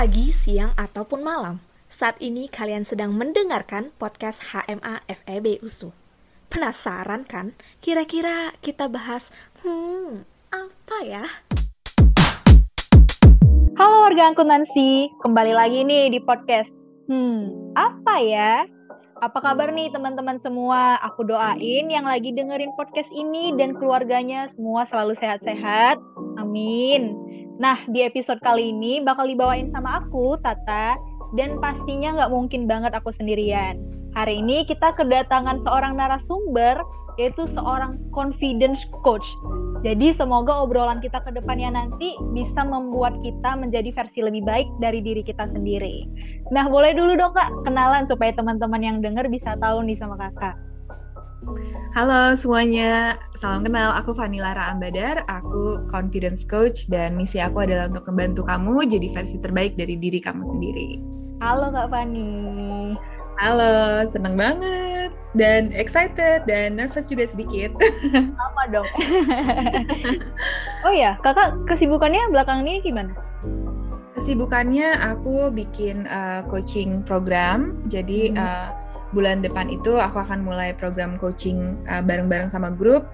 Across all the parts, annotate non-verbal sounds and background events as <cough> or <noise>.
pagi, siang, ataupun malam. Saat ini kalian sedang mendengarkan podcast HMA FEB USU. Penasaran kan? Kira-kira kita bahas, hmm, apa ya? Halo warga akuntansi, kembali lagi nih di podcast. Hmm, apa ya? Apa kabar nih teman-teman semua? Aku doain yang lagi dengerin podcast ini dan keluarganya semua selalu sehat-sehat. Amin. Nah, di episode kali ini bakal dibawain sama aku, Tata, dan pastinya nggak mungkin banget aku sendirian. Hari ini kita kedatangan seorang narasumber, yaitu seorang confidence coach. Jadi semoga obrolan kita ke depannya nanti bisa membuat kita menjadi versi lebih baik dari diri kita sendiri. Nah, boleh dulu dong Kak, kenalan supaya teman-teman yang denger bisa tahu nih sama Kakak. Halo semuanya, salam kenal. Aku Fani Lara Ambadar, aku confidence coach dan misi aku adalah untuk membantu kamu jadi versi terbaik dari diri kamu sendiri. Halo Kak Fani. Halo, seneng banget dan excited dan nervous juga sedikit. <laughs> Sama dong. oh ya, kakak kesibukannya belakang ini gimana? Kesibukannya aku bikin uh, coaching program, jadi hmm. uh, bulan depan itu aku akan mulai program coaching uh, bareng-bareng sama grup.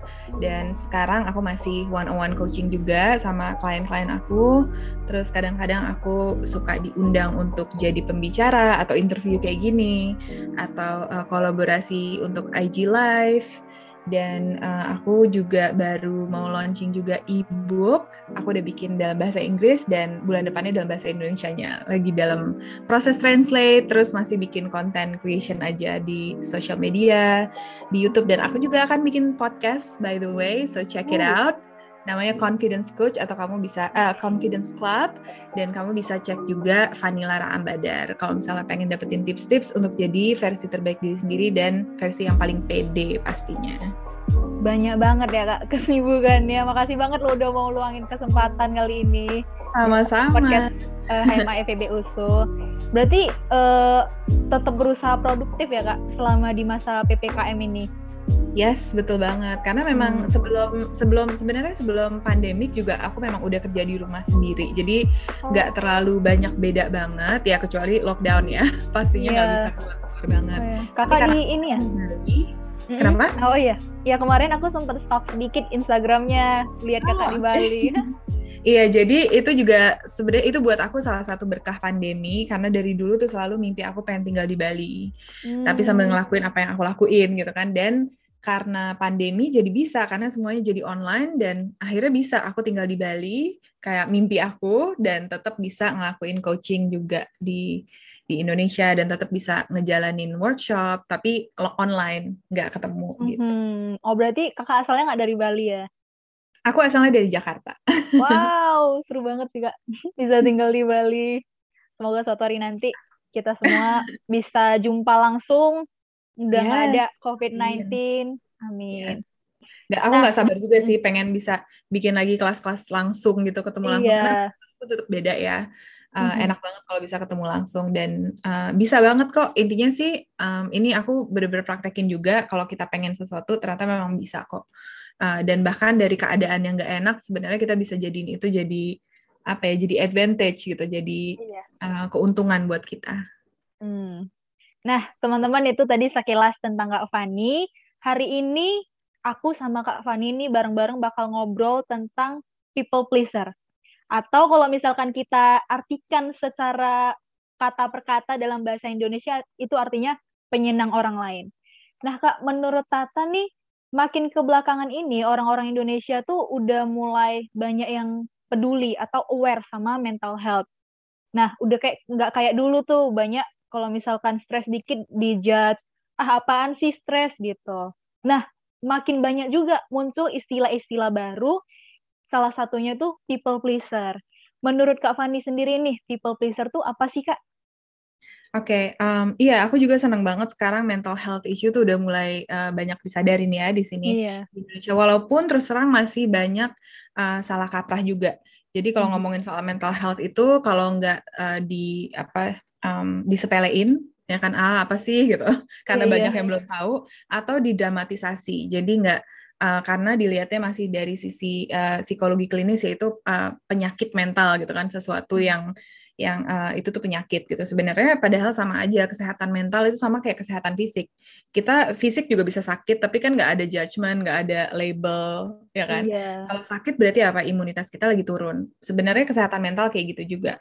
Dan sekarang aku masih one on one coaching juga sama klien-klien aku. Terus kadang-kadang aku suka diundang untuk jadi pembicara atau interview kayak gini. Atau uh, kolaborasi untuk IG live dan uh, aku juga baru mau launching juga e-book. Aku udah bikin dalam bahasa Inggris dan bulan depannya dalam bahasa Indonesia-nya. Lagi dalam proses translate, terus masih bikin content creation aja di social media, di YouTube dan aku juga akan bikin podcast by the way, so check it out namanya Confidence Coach atau kamu bisa uh, Confidence Club dan kamu bisa cek juga Vanilla Ambadar kalau misalnya pengen dapetin tips-tips untuk jadi versi terbaik diri sendiri dan versi yang paling pede pastinya. Banyak banget ya kak kesibukannya. Makasih banget lo udah mau luangin kesempatan kali ini. Sama-sama. Podcast uh, HMA FEB USU. Berarti uh, tetap berusaha produktif ya kak selama di masa PPKM ini. Yes, betul banget. Karena memang hmm. sebelum sebelum sebenarnya sebelum pandemik juga aku memang udah kerja di rumah sendiri. Jadi nggak oh. terlalu banyak beda banget ya kecuali lockdown ya. <laughs> Pastinya nggak yeah. bisa keluar keluar banget. Oh, yeah. Kakak di ini ya? Lagi, mm-hmm. Kenapa? Oh iya, ya kemarin aku sempat stalk sedikit Instagramnya, lihat kakak oh, di Bali. <laughs> Iya, jadi itu juga sebenarnya itu buat aku salah satu berkah pandemi karena dari dulu tuh selalu mimpi aku pengen tinggal di Bali. Hmm. Tapi sambil hmm. ngelakuin apa yang aku lakuin gitu kan. Dan karena pandemi jadi bisa karena semuanya jadi online dan akhirnya bisa aku tinggal di Bali kayak mimpi aku dan tetap bisa ngelakuin coaching juga di di Indonesia dan tetap bisa ngejalanin workshop tapi online nggak ketemu gitu. Mm-hmm. Oh berarti kakak asalnya nggak dari Bali ya? Aku asalnya dari Jakarta. <laughs> Wow, seru banget sih kak. Bisa tinggal di Bali. Semoga suatu hari nanti kita semua <laughs> bisa jumpa langsung. Udah nggak yes. ada COVID-19. Iya. Amin. Yes. Gak, aku nggak nah, sabar juga sih pengen bisa bikin lagi kelas-kelas langsung gitu ketemu langsung. Iya. Karena itu tetap beda ya. Uh, mm-hmm. Enak banget kalau bisa ketemu langsung dan uh, bisa banget kok. Intinya sih um, ini aku bener-bener praktekin juga kalau kita pengen sesuatu ternyata memang bisa kok. Uh, dan bahkan dari keadaan yang gak enak sebenarnya kita bisa jadiin itu jadi apa ya jadi advantage gitu jadi iya. uh, keuntungan buat kita. Hmm. Nah teman-teman itu tadi sekilas tentang Kak Fani. Hari ini aku sama Kak Fani ini bareng-bareng bakal ngobrol tentang people pleaser. Atau kalau misalkan kita artikan secara kata per kata dalam bahasa Indonesia itu artinya penyenang orang lain. Nah, Kak, menurut Tata nih makin ke belakangan ini orang-orang Indonesia tuh udah mulai banyak yang peduli atau aware sama mental health. Nah, udah kayak nggak kayak dulu tuh banyak kalau misalkan stres dikit dijudge, ah apaan sih stres gitu. Nah, makin banyak juga muncul istilah-istilah baru, salah satunya tuh people pleaser. Menurut Kak Fani sendiri nih, people pleaser tuh apa sih Kak? Oke, okay, um, iya aku juga senang banget sekarang mental health issue tuh udah mulai uh, banyak disadarin ya di sini iya. di Indonesia. Walaupun terus terang masih banyak uh, salah kaprah juga. Jadi kalau hmm. ngomongin soal mental health itu kalau nggak uh, di apa um, disepelein ya kan ah apa sih gitu <laughs> karena yeah, banyak yeah. yang belum tahu atau didramatisasi. Jadi nggak uh, karena dilihatnya masih dari sisi uh, psikologi klinis yaitu uh, penyakit mental gitu kan sesuatu hmm. yang yang uh, itu tuh penyakit gitu. Sebenarnya padahal sama aja kesehatan mental itu sama kayak kesehatan fisik. Kita fisik juga bisa sakit, tapi kan nggak ada judgement, nggak ada label, ya kan? Iya. Kalau sakit berarti apa? Imunitas kita lagi turun. Sebenarnya kesehatan mental kayak gitu juga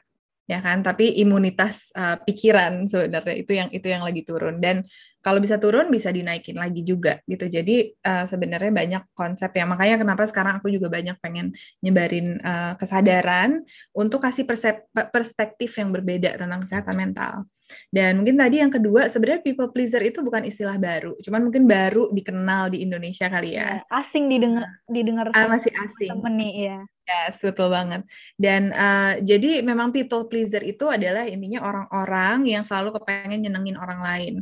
ya kan tapi imunitas uh, pikiran sebenarnya itu yang itu yang lagi turun dan kalau bisa turun bisa dinaikin lagi juga gitu. Jadi uh, sebenarnya banyak konsep ya. Makanya kenapa sekarang aku juga banyak pengen nyebarin uh, kesadaran untuk kasih perspektif yang berbeda tentang kesehatan mental. Dan mungkin tadi yang kedua sebenarnya people pleaser itu bukan istilah baru cuman mungkin baru dikenal di Indonesia kali ya, ya asing didengar didengar uh, masih asing. temen nih ya Yes, betul banget. Dan uh, jadi memang people pleaser itu adalah intinya orang-orang yang selalu kepengen nyenengin orang lain.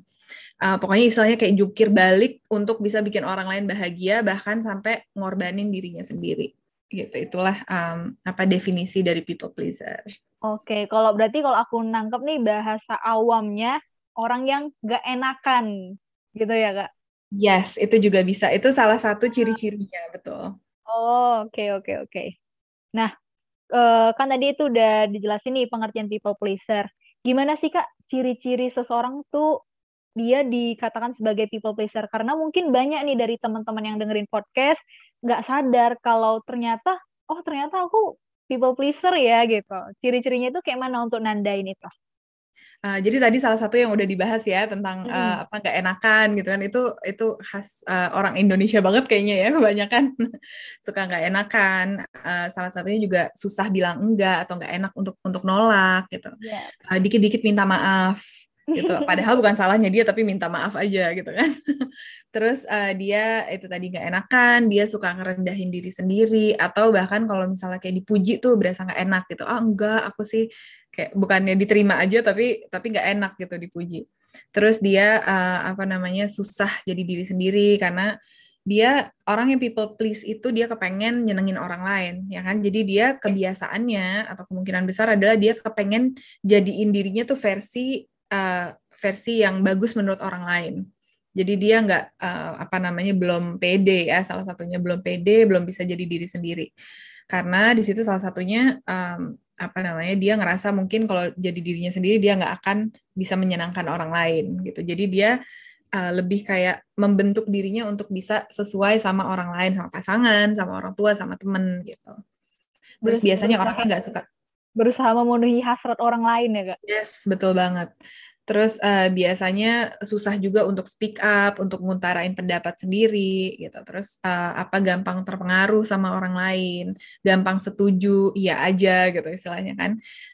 Uh, pokoknya istilahnya kayak jukir balik untuk bisa bikin orang lain bahagia, bahkan sampai ngorbanin dirinya sendiri. Gitu. Itulah um, apa definisi dari people pleaser. Oke, kalau berarti kalau aku nangkep nih bahasa awamnya orang yang gak enakan, gitu ya kak? Yes, itu juga bisa. Itu salah satu ciri-cirinya, betul. Oh, oke, okay, oke, okay, oke. Okay. Nah, uh, kan tadi itu udah dijelasin nih pengertian people pleaser. Gimana sih Kak ciri-ciri seseorang tuh dia dikatakan sebagai people pleaser? Karena mungkin banyak nih dari teman-teman yang dengerin podcast nggak sadar kalau ternyata, oh ternyata aku people pleaser ya gitu. Ciri-cirinya itu kayak mana untuk nandain itu? Uh, jadi tadi salah satu yang udah dibahas ya tentang hmm. uh, apa nggak enakan gitu kan itu itu khas uh, orang Indonesia banget kayaknya ya <laughs> kebanyakan suka nggak enakan uh, salah satunya juga susah bilang enggak atau nggak enak untuk untuk nolak gitu yeah. uh, dikit-dikit minta maaf gitu. Padahal bukan salahnya dia tapi minta maaf aja gitu kan. <laughs> Terus uh, dia itu tadi nggak enakan dia suka ngerendahin diri sendiri atau bahkan kalau misalnya kayak dipuji tuh berasa nggak enak gitu. Ah enggak aku sih kayak bukannya diterima aja tapi tapi nggak enak gitu dipuji. Terus dia uh, apa namanya susah jadi diri sendiri karena dia orang yang people please itu dia kepengen nyenengin orang lain ya kan? Jadi dia kebiasaannya atau kemungkinan besar adalah dia kepengen jadiin dirinya tuh versi uh, versi yang bagus menurut orang lain. Jadi dia nggak uh, apa namanya belum pede ya salah satunya belum pede belum bisa jadi diri sendiri. Karena di situ salah satunya um, apa namanya dia ngerasa mungkin kalau jadi dirinya sendiri dia nggak akan bisa menyenangkan orang lain gitu. Jadi dia uh, lebih kayak membentuk dirinya untuk bisa sesuai sama orang lain sama pasangan sama orang tua sama temen gitu. Terus biasanya orangnya nggak suka berusaha memenuhi hasrat orang lain ya kak yes betul banget Terus uh, biasanya susah juga untuk speak up, untuk nguntarain pendapat sendiri gitu. Terus uh, apa gampang terpengaruh sama orang lain, gampang setuju, iya aja gitu istilahnya kan.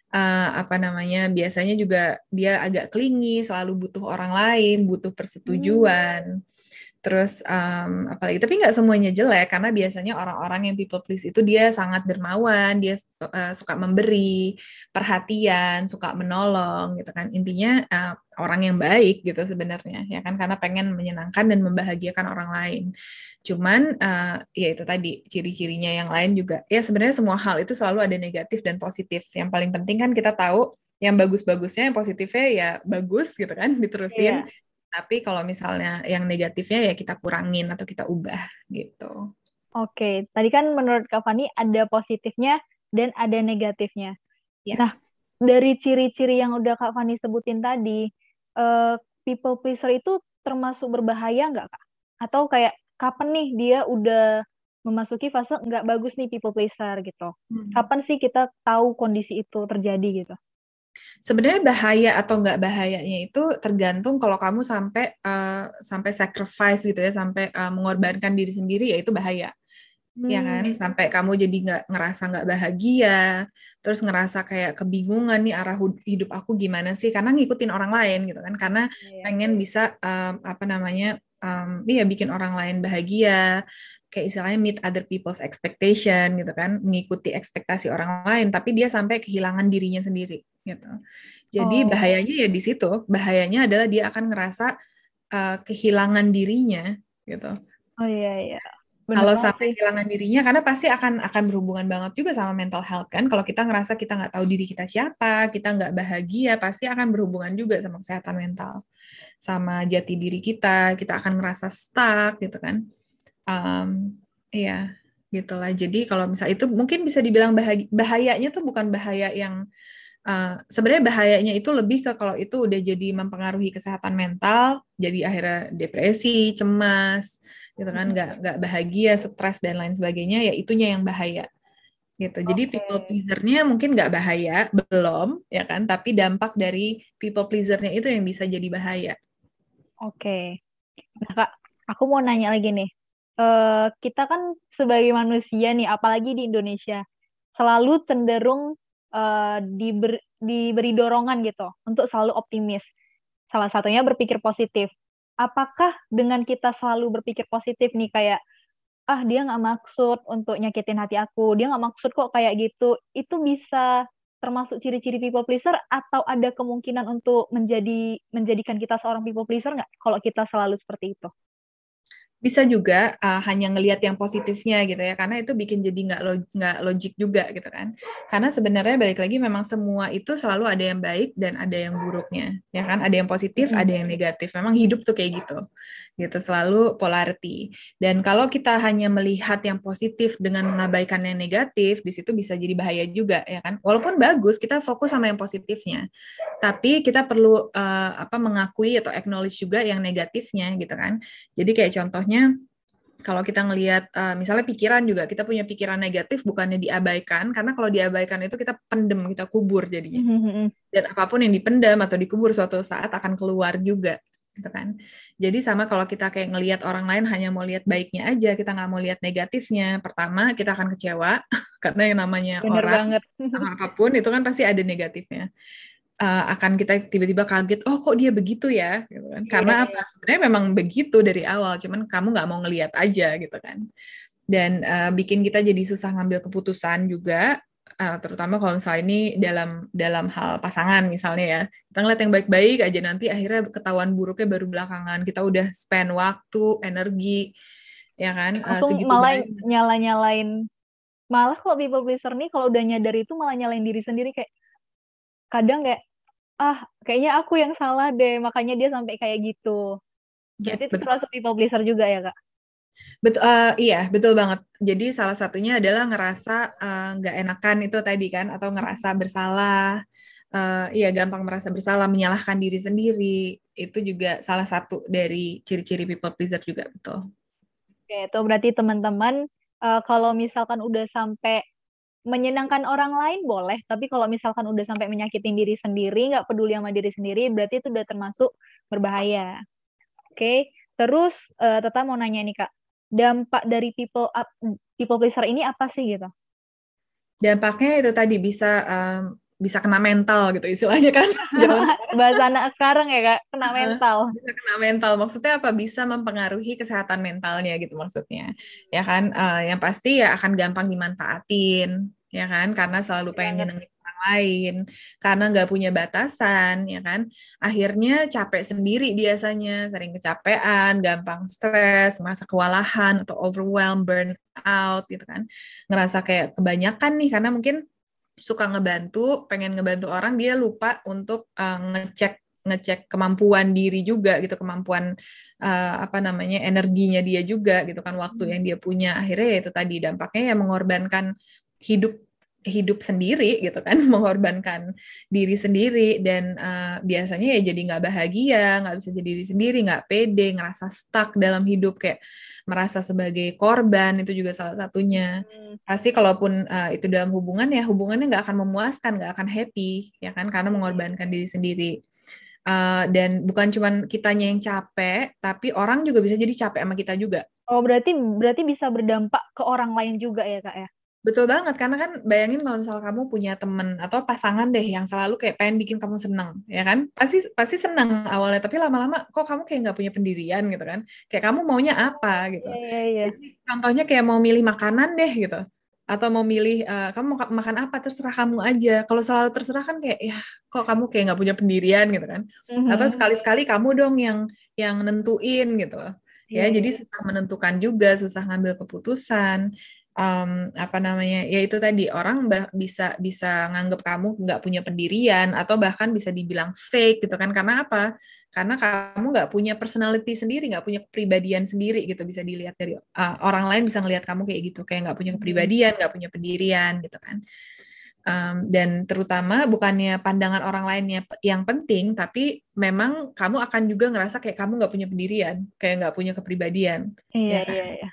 Uh, apa namanya? Biasanya juga dia agak klingi, selalu butuh orang lain, butuh persetujuan. Hmm terus um, apalagi tapi nggak semuanya jelek karena biasanya orang-orang yang people please itu dia sangat dermawan dia uh, suka memberi perhatian suka menolong gitu kan. Intinya uh, orang yang baik gitu sebenarnya ya kan karena pengen menyenangkan dan membahagiakan orang lain. Cuman uh, ya itu tadi ciri-cirinya yang lain juga ya sebenarnya semua hal itu selalu ada negatif dan positif. Yang paling penting kan kita tahu yang bagus-bagusnya yang positifnya ya bagus gitu kan diterusin. Yeah tapi kalau misalnya yang negatifnya ya kita kurangin atau kita ubah gitu. Oke, tadi kan menurut Kak Fani ada positifnya dan ada negatifnya. Yes. Nah, dari ciri-ciri yang udah Kak Fani sebutin tadi, uh, people pleaser itu termasuk berbahaya nggak Kak? Atau kayak kapan nih dia udah memasuki fase nggak bagus nih people pleaser gitu? Hmm. Kapan sih kita tahu kondisi itu terjadi gitu? Sebenarnya bahaya atau nggak bahayanya itu tergantung kalau kamu sampai uh, sampai sacrifice gitu ya, sampai uh, mengorbankan diri sendiri ya itu bahaya. Hmm. Ya kan, sampai kamu jadi nggak ngerasa nggak bahagia, terus ngerasa kayak kebingungan nih arah hidup aku gimana sih? Karena ngikutin orang lain gitu kan, karena yeah. pengen bisa um, apa namanya, um, iya bikin orang lain bahagia, kayak istilahnya meet other people's expectation gitu kan, mengikuti ekspektasi orang lain, tapi dia sampai kehilangan dirinya sendiri gitu. Jadi oh. bahayanya ya di situ, bahayanya adalah dia akan ngerasa uh, kehilangan dirinya gitu. Oh iya iya. Kalau sampai kehilangan dirinya, karena pasti akan akan berhubungan banget juga sama mental health kan. Kalau kita ngerasa kita nggak tahu diri kita siapa, kita nggak bahagia, pasti akan berhubungan juga sama kesehatan mental, sama jati diri kita. Kita akan ngerasa stuck gitu kan um, iya gitulah jadi kalau misalnya itu mungkin bisa dibilang bahaya, bahayanya tuh bukan bahaya yang uh, sebenarnya bahayanya itu lebih ke kalau itu udah jadi mempengaruhi kesehatan mental, jadi akhirnya depresi, cemas, gitu kan, nggak nggak bahagia, stres dan lain sebagainya, ya itunya yang bahaya gitu. Jadi okay. people pleasernya mungkin nggak bahaya, belum ya kan, tapi dampak dari people pleasernya itu yang bisa jadi bahaya. Oke, okay. nah kak, aku mau nanya lagi nih. Uh, kita kan sebagai manusia nih, apalagi di Indonesia, selalu cenderung uh, diber, diberi dorongan gitu untuk selalu optimis. Salah satunya berpikir positif. Apakah dengan kita selalu berpikir positif nih kayak ah dia nggak maksud untuk nyakitin hati aku, dia nggak maksud kok kayak gitu, itu bisa termasuk ciri-ciri people pleaser atau ada kemungkinan untuk menjadi menjadikan kita seorang people pleaser nggak kalau kita selalu seperti itu? Bisa juga uh, hanya ngelihat yang positifnya gitu ya karena itu bikin jadi nggak lo nggak logik juga gitu kan. Karena sebenarnya balik lagi memang semua itu selalu ada yang baik dan ada yang buruknya ya kan? Ada yang positif ada yang negatif. Memang hidup tuh kayak gitu gitu selalu polarity. Dan kalau kita hanya melihat yang positif dengan mengabaikan yang negatif di situ bisa jadi bahaya juga ya kan? Walaupun bagus kita fokus sama yang positifnya. Tapi kita perlu uh, apa mengakui atau acknowledge juga yang negatifnya gitu kan? Jadi kayak contoh contohnya kalau kita ngelihat uh, misalnya pikiran juga kita punya pikiran negatif bukannya diabaikan karena kalau diabaikan itu kita pendem kita kubur jadinya. Mm-hmm. dan apa pun yang dipendam atau dikubur suatu saat akan keluar juga gitu kan. Jadi sama kalau kita kayak ngelihat orang lain hanya mau lihat baiknya aja kita nggak mau lihat negatifnya. Pertama kita akan kecewa <laughs> karena yang namanya Bener orang banget. apa pun itu kan pasti ada negatifnya. Uh, akan kita tiba-tiba kaget oh kok dia begitu ya? Gitu kan. Iya, karena yeah, apa sebenarnya memang begitu dari awal cuman kamu nggak mau ngelihat aja gitu kan. Dan uh, bikin kita jadi susah ngambil keputusan juga uh, terutama kalau misalnya ini dalam dalam hal pasangan misalnya ya. Kita ngeliat yang baik-baik aja nanti akhirnya ketahuan buruknya baru belakangan. Kita udah spend waktu energi ya kan? Langsung uh, malah nyala-nyalain malah kalau people pleaser nih kalau udah nyadar itu malah nyalain diri sendiri. Kayak kadang kayak ah kayaknya aku yang salah deh makanya dia sampai kayak gitu. Ya, itu termasuk people pleaser juga ya kak Betul, uh, iya betul banget. Jadi salah satunya adalah ngerasa eh, nggak uh, enakan itu tadi kan, atau ngerasa bersalah. Uh, iya gampang merasa bersalah, menyalahkan diri sendiri. Itu juga salah satu dari ciri-ciri people pleaser juga betul. Oke, itu berarti teman-teman uh, kalau misalkan udah sampai menyenangkan orang lain boleh, tapi kalau misalkan udah sampai menyakitin diri sendiri, nggak peduli sama diri sendiri, berarti itu udah termasuk berbahaya. Oke, terus uh, Tata mau nanya nih kak, dampak dari people up, people pleaser ini apa sih gitu? Dampaknya itu tadi bisa um, bisa kena mental gitu istilahnya kan. <laughs> Bahasa anak sekarang ya kak, kena mental. Bisa kena mental, maksudnya apa? Bisa mempengaruhi kesehatan mentalnya gitu maksudnya. Ya kan, uh, yang pasti ya akan gampang dimanfaatin, ya kan karena selalu pengen nyenengin lain. Karena nggak punya batasan ya kan? Akhirnya capek sendiri biasanya. Sering kecapean gampang stres merasa kewalahan atau overwhelmed burn out gitu kan. Ngerasa kayak kebanyakan nih karena mungkin suka ngebantu pengen ngebantu orang dia lupa untuk uh, ngecek ngecek kemampuan diri juga gitu kemampuan uh, apa namanya energinya dia juga gitu kan waktu hmm. yang dia punya. Akhirnya ya itu tadi dampaknya ya mengorbankan hidup hidup sendiri gitu kan <laughs> mengorbankan diri sendiri dan uh, biasanya ya jadi nggak bahagia nggak bisa jadi diri sendiri nggak pede ngerasa stuck dalam hidup kayak merasa sebagai korban itu juga salah satunya. Hmm. pasti kalaupun uh, itu dalam hubungan ya hubungannya nggak akan memuaskan nggak akan happy ya kan karena mengorbankan diri sendiri. Uh, dan bukan cuma kitanya yang capek tapi orang juga bisa jadi capek sama kita juga. Oh berarti berarti bisa berdampak ke orang lain juga ya kak ya Betul banget, karena kan bayangin kalau misalnya kamu punya temen atau pasangan deh yang selalu kayak pengen bikin kamu seneng, ya kan? Pasti pasti seneng awalnya, tapi lama-lama kok kamu kayak nggak punya pendirian gitu kan? Kayak kamu maunya apa gitu. Yeah, yeah, yeah. Jadi, contohnya kayak mau milih makanan deh gitu, atau mau milih uh, kamu mau makan apa terserah kamu aja. Kalau selalu terserah kan kayak ya kok kamu kayak nggak punya pendirian gitu kan? Mm-hmm. Atau sekali-sekali kamu dong yang yang nentuin gitu. Ya, yeah, jadi iya. susah menentukan juga, susah ngambil keputusan um, apa namanya ya itu tadi orang bah, bisa bisa nganggap kamu nggak punya pendirian atau bahkan bisa dibilang fake gitu kan karena apa karena kamu nggak punya personality sendiri nggak punya kepribadian sendiri gitu bisa dilihat dari uh, orang lain bisa ngelihat kamu kayak gitu kayak nggak punya hmm. kepribadian nggak punya pendirian gitu kan Um, dan terutama bukannya pandangan orang lainnya yang penting, tapi memang kamu akan juga ngerasa kayak kamu nggak punya pendirian, kayak nggak punya kepribadian. Iya, ya kan? iya, iya.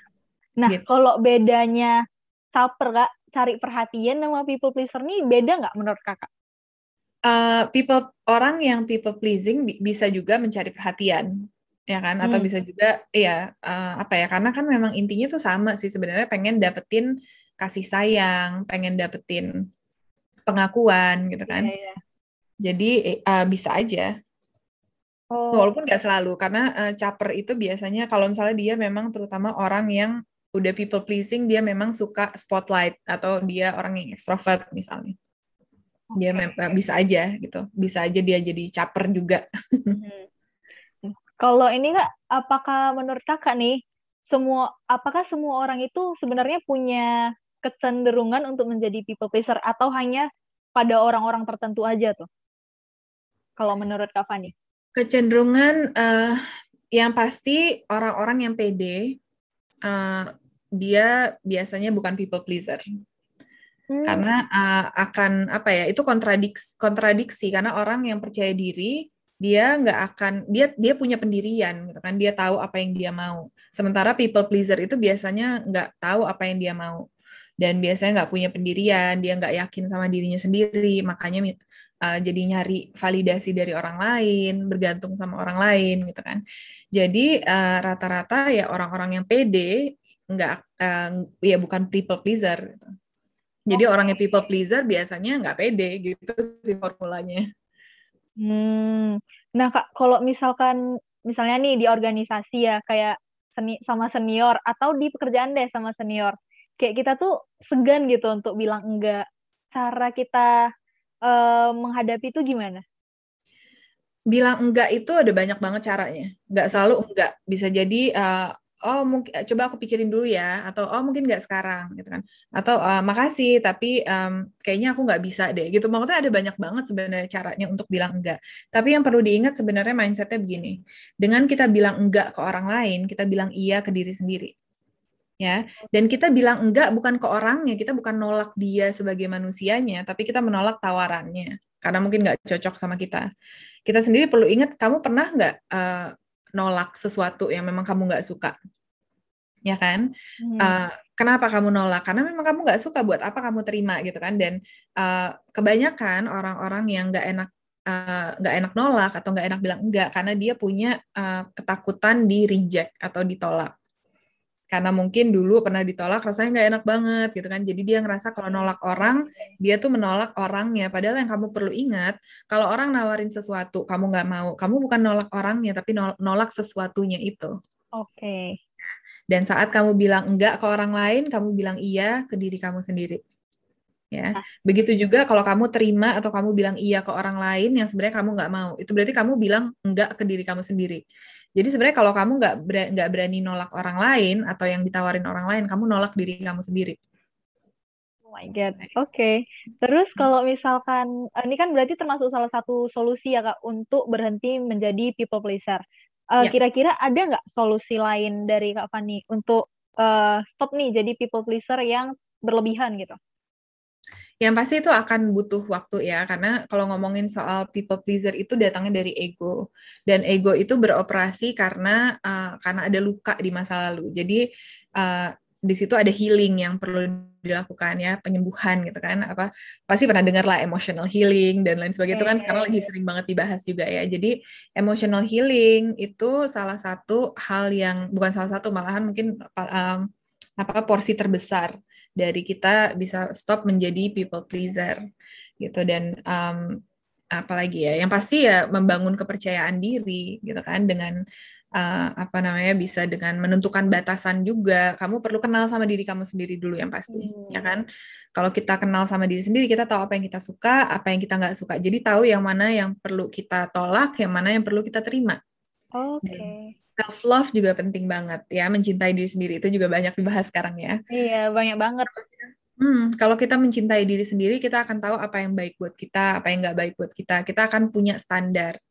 Nah, gitu. kalau bedanya caper kak, cari perhatian sama people pleaser nih beda nggak menurut kakak? Uh, people orang yang people pleasing bisa juga mencari perhatian, ya kan? Atau hmm. bisa juga, ya uh, apa ya? Karena kan memang intinya tuh sama sih sebenarnya pengen dapetin kasih sayang, pengen dapetin pengakuan gitu kan. Yeah, yeah. Jadi uh, bisa aja. Oh. Walaupun nggak selalu, karena uh, caper itu biasanya kalau misalnya dia memang terutama orang yang udah people pleasing, dia memang suka spotlight atau dia orang yang extrovert misalnya. Dia okay. bisa aja gitu, bisa aja dia jadi caper juga. Hmm. Kalau ini kak, apakah menurut kakak nih semua, apakah semua orang itu sebenarnya punya kecenderungan untuk menjadi people pleaser atau hanya pada orang-orang tertentu aja tuh? Kalau menurut Kak Fani? Kecenderungan uh, yang pasti orang-orang yang pede uh, dia biasanya bukan people pleaser. Hmm. Karena uh, akan apa ya? Itu kontradiksi kontradiksi karena orang yang percaya diri dia nggak akan dia dia punya pendirian gitu kan dia tahu apa yang dia mau sementara people pleaser itu biasanya nggak tahu apa yang dia mau dan biasanya nggak punya pendirian, dia nggak yakin sama dirinya sendiri, makanya uh, jadi nyari validasi dari orang lain, bergantung sama orang lain gitu kan. Jadi uh, rata-rata ya orang-orang yang pede nggak uh, ya bukan people pleaser. Gitu. Jadi oh. orang yang people pleaser biasanya nggak pede gitu sih formulanya. Hmm. Nah kak, kalau misalkan misalnya nih di organisasi ya kayak seni sama senior atau di pekerjaan deh sama senior kayak kita tuh segan gitu untuk bilang enggak. Cara kita uh, menghadapi itu gimana? Bilang enggak itu ada banyak banget caranya. Enggak selalu enggak. Bisa jadi uh, oh mungkin coba aku pikirin dulu ya atau oh mungkin nggak sekarang gitu kan. Atau uh, makasih tapi um, kayaknya aku nggak bisa deh gitu. Maksudnya ada banyak banget sebenarnya caranya untuk bilang enggak tapi yang perlu diingat sebenarnya mindsetnya begini. Dengan kita bilang enggak ke orang lain kita bilang iya ke diri sendiri. Ya dan kita bilang enggak bukan ke orangnya kita bukan nolak dia sebagai manusianya tapi kita menolak tawarannya. Karena mungkin nggak cocok sama kita. Kita sendiri perlu ingat kamu pernah nggak uh, nolak sesuatu yang memang kamu nggak suka. Ya kan? Hmm. uh, kenapa kamu nolak? Karena memang kamu nggak suka buat apa kamu terima gitu kan? Dan uh, kebanyakan orang-orang yang nggak enak nggak uh, enak nolak atau nggak enak bilang enggak karena dia punya uh, ketakutan di reject atau ditolak karena mungkin dulu pernah ditolak rasanya nggak enak banget gitu kan. Jadi dia ngerasa kalau nolak orang dia tuh menolak orangnya. Padahal yang kamu perlu ingat kalau orang nawarin sesuatu kamu nggak mau kamu bukan nolak orangnya tapi nolak sesuatunya itu. Oke. Okay. dan saat kamu bilang enggak ke orang lain kamu bilang iya ke diri kamu sendiri. Ya. Nah. begitu juga kalau kamu terima atau kamu bilang iya ke orang lain yang sebenarnya kamu nggak mau itu berarti kamu bilang enggak ke diri kamu sendiri jadi sebenarnya kalau kamu nggak nggak berani nolak orang lain atau yang ditawarin orang lain, kamu nolak diri kamu sendiri. Oh my god, oke. Okay. Terus kalau misalkan eh, ini kan berarti termasuk salah satu solusi ya kak untuk berhenti menjadi people pleaser. Uh, ya. Kira-kira ada nggak solusi lain dari kak Fani untuk uh, stop nih jadi people pleaser yang berlebihan gitu? Yang pasti itu akan butuh waktu ya, karena kalau ngomongin soal people pleaser itu datangnya dari ego, dan ego itu beroperasi karena uh, karena ada luka di masa lalu. Jadi uh, di situ ada healing yang perlu dilakukan ya, penyembuhan gitu kan. Apa pasti pernah dengar lah emotional healing dan lain sebagainya itu kan sekarang lagi sering banget dibahas juga ya. Jadi emotional healing itu salah satu hal yang bukan salah satu malahan mungkin um, apa porsi terbesar dari kita bisa stop menjadi people pleaser gitu. Dan um, apalagi ya? Yang pasti ya membangun kepercayaan diri gitu kan dengan uh, apa namanya bisa dengan menentukan batasan juga. Kamu perlu kenal sama diri kamu sendiri dulu yang pasti hmm. ya kan? Kalau kita kenal sama diri sendiri kita tahu apa yang kita suka apa yang kita nggak suka. Jadi tahu yang mana yang perlu kita tolak yang mana yang perlu kita terima. Oke. Okay self love juga penting banget ya mencintai diri sendiri. Itu juga banyak dibahas sekarang ya. Iya banyak banget. Hmm, kalau kita mencintai diri sendiri kita akan tahu apa yang baik buat kita apa yang nggak baik buat kita. Kita akan punya standar.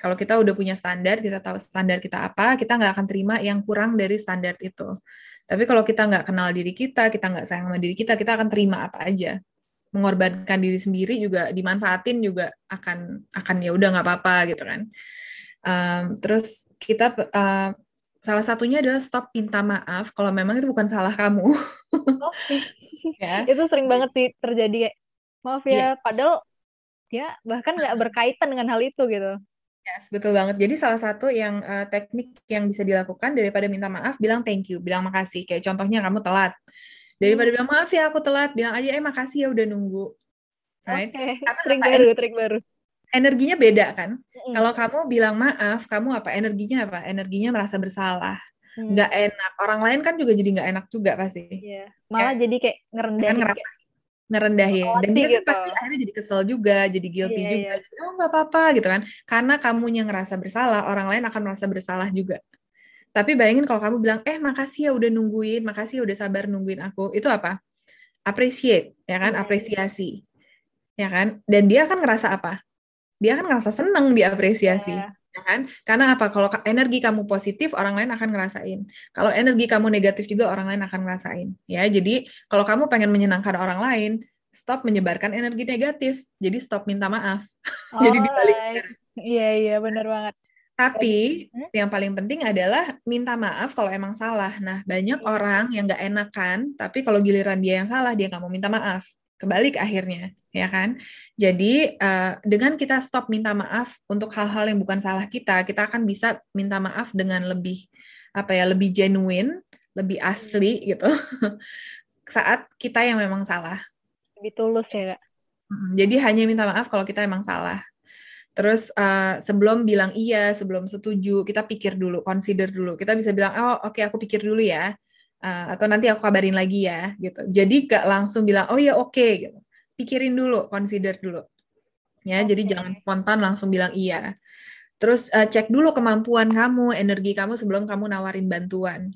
Kalau kita udah punya standar kita tahu standar kita apa kita nggak akan terima yang kurang dari standar itu. Tapi kalau kita nggak kenal diri kita kita nggak sayang sama diri kita kita akan terima apa aja. Mengorbankan diri sendiri juga dimanfaatin juga akan akan ya udah nggak apa-apa gitu kan um, terus kita uh, salah satunya adalah stop minta maaf kalau memang itu bukan salah kamu okay. <laughs> ya itu sering banget sih terjadi maaf ya yeah. padahal ya bahkan nggak berkaitan dengan hal itu gitu Yes, betul banget. Jadi salah satu yang uh, teknik yang bisa dilakukan daripada minta maaf, bilang thank you, bilang makasih. Kayak contohnya kamu telat. Daripada hmm. bilang maaf ya aku telat, bilang aja eh makasih ya udah nunggu. Right? Okay. trik baru, trik baru. Energinya beda kan? Mm. Kalau kamu bilang maaf, kamu apa? Energinya apa? Energinya merasa bersalah. Hmm. Nggak enak. Orang lain kan juga jadi nggak enak juga pasti. Iya. Malah ya. jadi kayak ngerendahin. Kan ngerendahin dan dia gitu. pasti akhirnya jadi kesel juga jadi guilty yeah, juga yeah. oh nggak apa-apa gitu kan karena kamunya ngerasa bersalah orang lain akan merasa bersalah juga tapi bayangin kalau kamu bilang eh makasih ya udah nungguin makasih ya udah sabar nungguin aku itu apa appreciate ya kan yeah. apresiasi ya kan dan dia akan ngerasa apa dia akan ngerasa seneng diapresiasi yeah ya kan? Karena apa? Kalau energi kamu positif, orang lain akan ngerasain. Kalau energi kamu negatif juga orang lain akan ngerasain. Ya, jadi kalau kamu pengen menyenangkan orang lain, stop menyebarkan energi negatif. Jadi stop minta maaf. <laughs> Oh, jadi dibalik. Iya, iya, benar banget. Tapi hmm? yang paling penting adalah minta maaf kalau emang salah. Nah, banyak hmm. orang yang nggak enakan, tapi kalau giliran dia yang salah, dia nggak mau minta maaf. Kebalik akhirnya ya kan? Jadi uh, dengan kita stop minta maaf untuk hal-hal yang bukan salah kita, kita akan bisa minta maaf dengan lebih apa ya, lebih genuine, lebih asli gitu. <laughs> Saat kita yang memang salah. Lebih tulus ya, Kak. Jadi hanya minta maaf kalau kita emang salah. Terus uh, sebelum bilang iya, sebelum setuju, kita pikir dulu, consider dulu. Kita bisa bilang, oh oke okay, aku pikir dulu ya, uh, atau nanti aku kabarin lagi ya, gitu. Jadi gak langsung bilang, oh ya oke, okay, gitu pikirin dulu, consider dulu. Ya, okay. jadi jangan spontan langsung bilang iya. Terus uh, cek dulu kemampuan kamu, energi kamu sebelum kamu nawarin bantuan.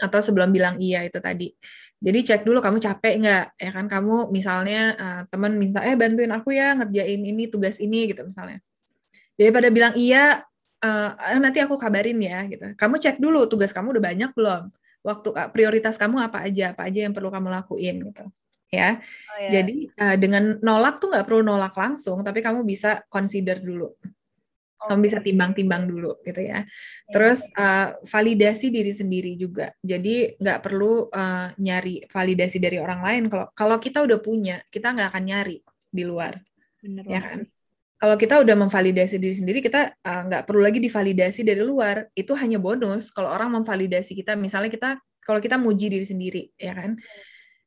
Atau sebelum bilang iya itu tadi. Jadi cek dulu kamu capek nggak, ya kan kamu misalnya uh, teman minta eh bantuin aku ya ngerjain ini tugas ini gitu misalnya. Daripada bilang iya, uh, nanti aku kabarin ya gitu. Kamu cek dulu tugas kamu udah banyak belum, waktu prioritas kamu apa aja, apa aja yang perlu kamu lakuin gitu ya. Oh, yeah. Jadi uh, dengan nolak tuh nggak perlu nolak langsung, tapi kamu bisa consider dulu. Kamu bisa timbang-timbang dulu gitu ya. Iya, Terus uh, validasi diri sendiri juga. Jadi nggak perlu uh, nyari validasi dari orang lain. Kalau kalau kita udah punya, kita nggak akan nyari di luar, Bener ya kan? Kalau kita udah memvalidasi diri sendiri, kita nggak uh, perlu lagi divalidasi dari luar. Itu hanya bonus. Kalau orang memvalidasi kita, misalnya kita kalau kita muji diri sendiri, ya kan?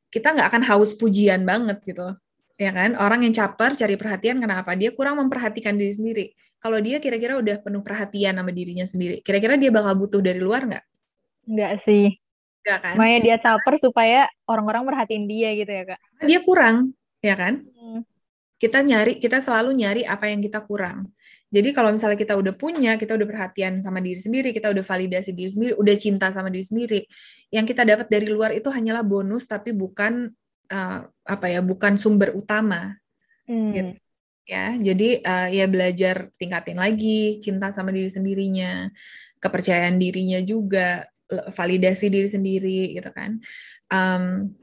Kita nggak akan haus pujian banget gitu ya kan orang yang caper cari perhatian kenapa dia kurang memperhatikan diri sendiri kalau dia kira-kira udah penuh perhatian sama dirinya sendiri kira-kira dia bakal butuh dari luar nggak nggak sih nggak kan Makanya dia caper supaya orang-orang merhatiin dia gitu ya kak dia kurang ya kan hmm. Kita nyari kita selalu nyari apa yang kita kurang jadi kalau misalnya kita udah punya, kita udah perhatian sama diri sendiri, kita udah validasi diri sendiri, udah cinta sama diri sendiri, yang kita dapat dari luar itu hanyalah bonus tapi bukan uh, apa ya, bukan sumber utama. Hmm. Gitu. Ya, jadi uh, ya belajar tingkatin lagi cinta sama diri sendirinya, kepercayaan dirinya juga, validasi diri sendiri gitu kan. Um,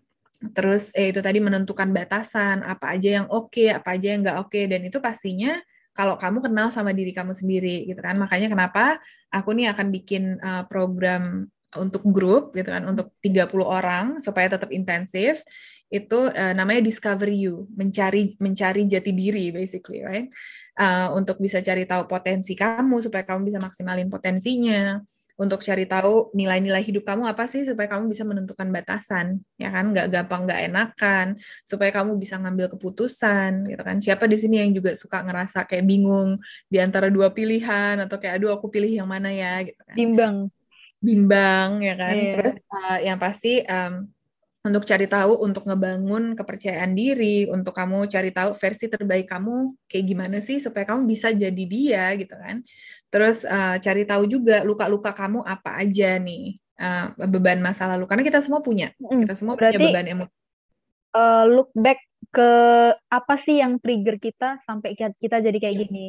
terus eh, itu tadi menentukan batasan apa aja yang oke, okay, apa aja yang nggak oke okay, dan itu pastinya kalau kamu kenal sama diri kamu sendiri gitu kan. Makanya kenapa aku nih akan bikin uh, program untuk grup gitu kan untuk 30 orang supaya tetap intensif itu uh, namanya discover you mencari mencari jati diri basically right? Uh, untuk bisa cari tahu potensi kamu supaya kamu bisa maksimalin potensinya untuk cari tahu nilai-nilai hidup kamu apa sih supaya kamu bisa menentukan batasan ya kan? Nggak gampang nggak enakan supaya kamu bisa ngambil keputusan gitu kan? Siapa di sini yang juga suka ngerasa kayak bingung di antara dua pilihan atau kayak aduh aku pilih yang mana ya gitu kan? Bimbang. Bimbang ya kan? Yeah. terus uh, yang pasti um, untuk cari tahu, untuk ngebangun kepercayaan diri, untuk kamu cari tahu versi terbaik kamu kayak gimana sih supaya kamu bisa jadi dia gitu kan. Terus uh, cari tahu juga luka-luka kamu apa aja nih uh, beban masa lalu karena kita semua punya, kita semua Berarti, punya beban emosi. Uh, look back ke apa sih yang trigger kita sampai kita jadi kayak iya. gini.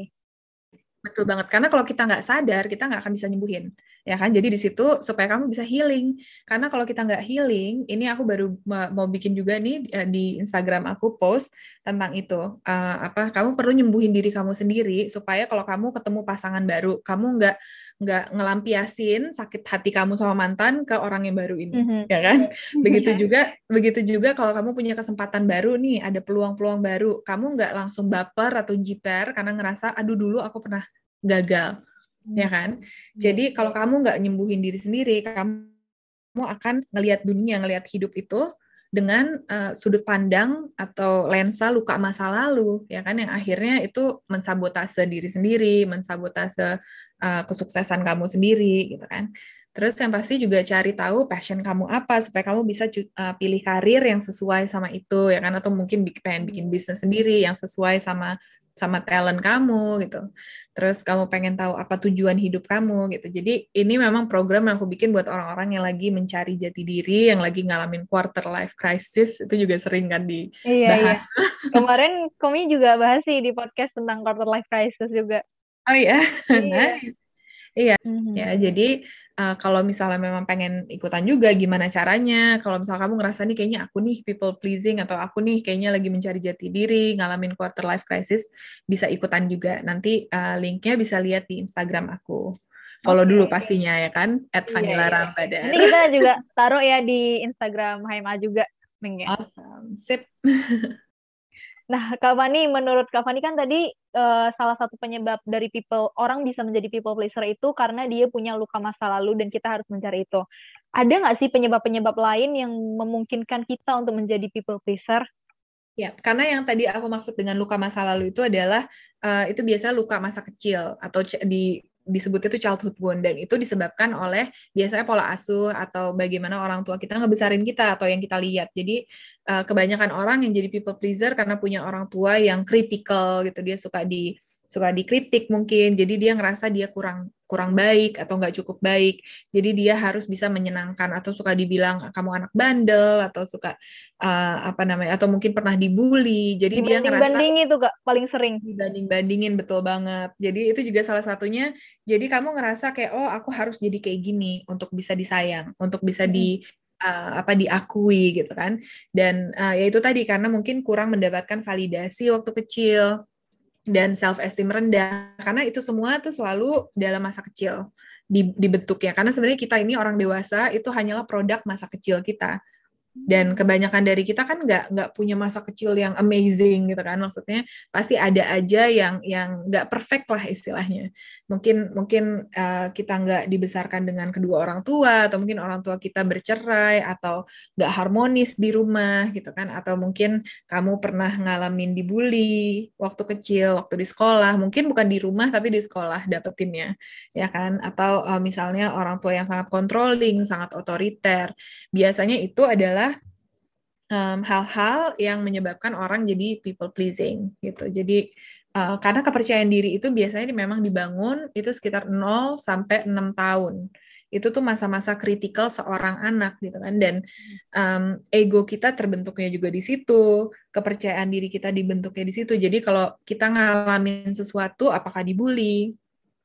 Betul banget karena kalau kita nggak sadar kita nggak akan bisa nyembuhin. Ya kan? Jadi di situ supaya kamu bisa healing. Karena kalau kita nggak healing ini aku baru mau bikin juga nih eh, di Instagram aku post tentang itu. Uh, apa kamu perlu nyembuhin diri kamu sendiri supaya kalau kamu ketemu pasangan baru kamu nggak nggak ngelampiasin sakit hati kamu sama mantan ke orang yang baru ini. Mm-hmm. ya kan? Begitu juga begitu juga kalau kamu punya kesempatan baru nih ada peluang-peluang baru kamu nggak langsung baper atau jiper karena ngerasa aduh dulu aku pernah gagal ya hmm. kan? Iya. Jadi kalau kamu nggak nyembuhin diri sendiri, kamu akan ngelihat dunia, ngelihat hidup itu dengan uh, sudut pandang atau lensa luka masa lalu, ya kan? Yang akhirnya itu mensabotase diri sendiri, mensabotase uh, kesuksesan kamu sendiri, gitu kan? Terus yang pasti juga cari tahu passion kamu apa supaya kamu bisa uh, pilih karir yang sesuai sama itu ya kan atau mungkin pengen bikin bisnis sendiri yang sesuai sama sama talent kamu gitu. Terus kamu pengen tahu apa tujuan hidup kamu gitu. Jadi ini memang program yang aku bikin buat orang-orang yang lagi mencari jati diri, yang lagi ngalamin quarter life crisis itu juga sering kan dibahas. Iya, iya. <laughs> Kemarin kami juga bahas sih di podcast tentang quarter life crisis juga. Oh iya, <laughs> iya. nice. Iya, mm -hmm. ya jadi uh, kalau misalnya memang pengen ikutan juga gimana caranya kalau misalnya kamu ngerasa nih kayaknya aku nih people pleasing atau aku nih kayaknya lagi mencari jati diri ngalamin quarter life crisis bisa ikutan juga nanti uh, linknya bisa lihat di Instagram aku follow okay. dulu pastinya ya kan at iya, Vanilla iya, Ramadan. Ini kita juga taruh ya di Instagram HMA juga. Awesome, sip. <laughs> Nah, Kak Fani, menurut Kak Fani kan tadi uh, salah satu penyebab dari people orang bisa menjadi people pleaser itu karena dia punya luka masa lalu dan kita harus mencari itu. Ada nggak sih penyebab-penyebab lain yang memungkinkan kita untuk menjadi people pleaser? Ya, karena yang tadi aku maksud dengan luka masa lalu itu adalah uh, itu biasa luka masa kecil atau di disebut itu childhood wound dan itu disebabkan oleh biasanya pola asuh atau bagaimana orang tua kita ngebesarin kita atau yang kita lihat. Jadi uh, kebanyakan orang yang jadi people pleaser karena punya orang tua yang critical gitu, dia suka di suka dikritik mungkin, jadi dia ngerasa dia kurang kurang baik atau nggak cukup baik. Jadi dia harus bisa menyenangkan atau suka dibilang kamu anak bandel atau suka uh, apa namanya atau mungkin pernah dibully. Jadi dia ngerasa banding itu gak paling sering dibanding bandingin betul banget. Jadi itu juga salah satunya. Jadi kamu ngerasa kayak oh aku harus jadi kayak gini untuk bisa disayang, untuk bisa di uh, apa diakui gitu kan dan uh, ya itu tadi karena mungkin kurang mendapatkan validasi waktu kecil dan self esteem rendah. Karena itu semua tuh selalu dalam masa kecil dibentuknya. Karena sebenarnya kita ini orang dewasa itu hanyalah produk masa kecil kita dan kebanyakan dari kita kan nggak nggak punya masa kecil yang amazing gitu kan. Maksudnya pasti ada aja yang yang nggak perfect lah istilahnya. Mungkin mungkin uh, kita nggak dibesarkan dengan kedua orang tua atau mungkin orang tua kita bercerai atau nggak harmonis di rumah gitu kan. Atau mungkin kamu pernah ngalamin dibully waktu kecil waktu di sekolah. Mungkin bukan di rumah tapi di sekolah dapetinnya ya kan. Atau uh, misalnya orang tua yang sangat controlling sangat otoriter. Biasanya itu adalah hal-hal um, yang menyebabkan orang jadi people pleasing gitu. Jadi uh, karena kepercayaan diri itu biasanya memang dibangun itu sekitar 0 sampai 6 tahun. Itu tuh masa-masa kritikal seorang anak gitu kan dan um, ego kita terbentuknya juga di situ, kepercayaan diri kita dibentuknya di situ. Jadi kalau kita ngalamin sesuatu apakah dibully,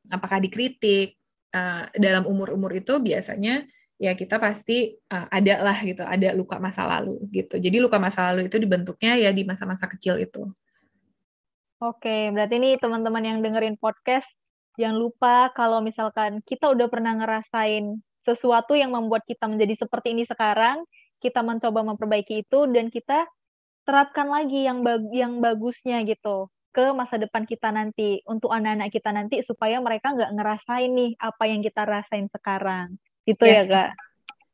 apakah dikritik uh, dalam umur-umur itu biasanya ya kita pasti uh, ada lah gitu, ada luka masa lalu gitu. Jadi luka masa lalu itu dibentuknya ya di masa-masa kecil itu. Oke, berarti ini teman-teman yang dengerin podcast jangan lupa kalau misalkan kita udah pernah ngerasain sesuatu yang membuat kita menjadi seperti ini sekarang, kita mencoba memperbaiki itu dan kita terapkan lagi yang bag yang bagusnya gitu ke masa depan kita nanti untuk anak-anak kita nanti supaya mereka nggak ngerasain nih apa yang kita rasain sekarang. Itu ya, yes. ya kak.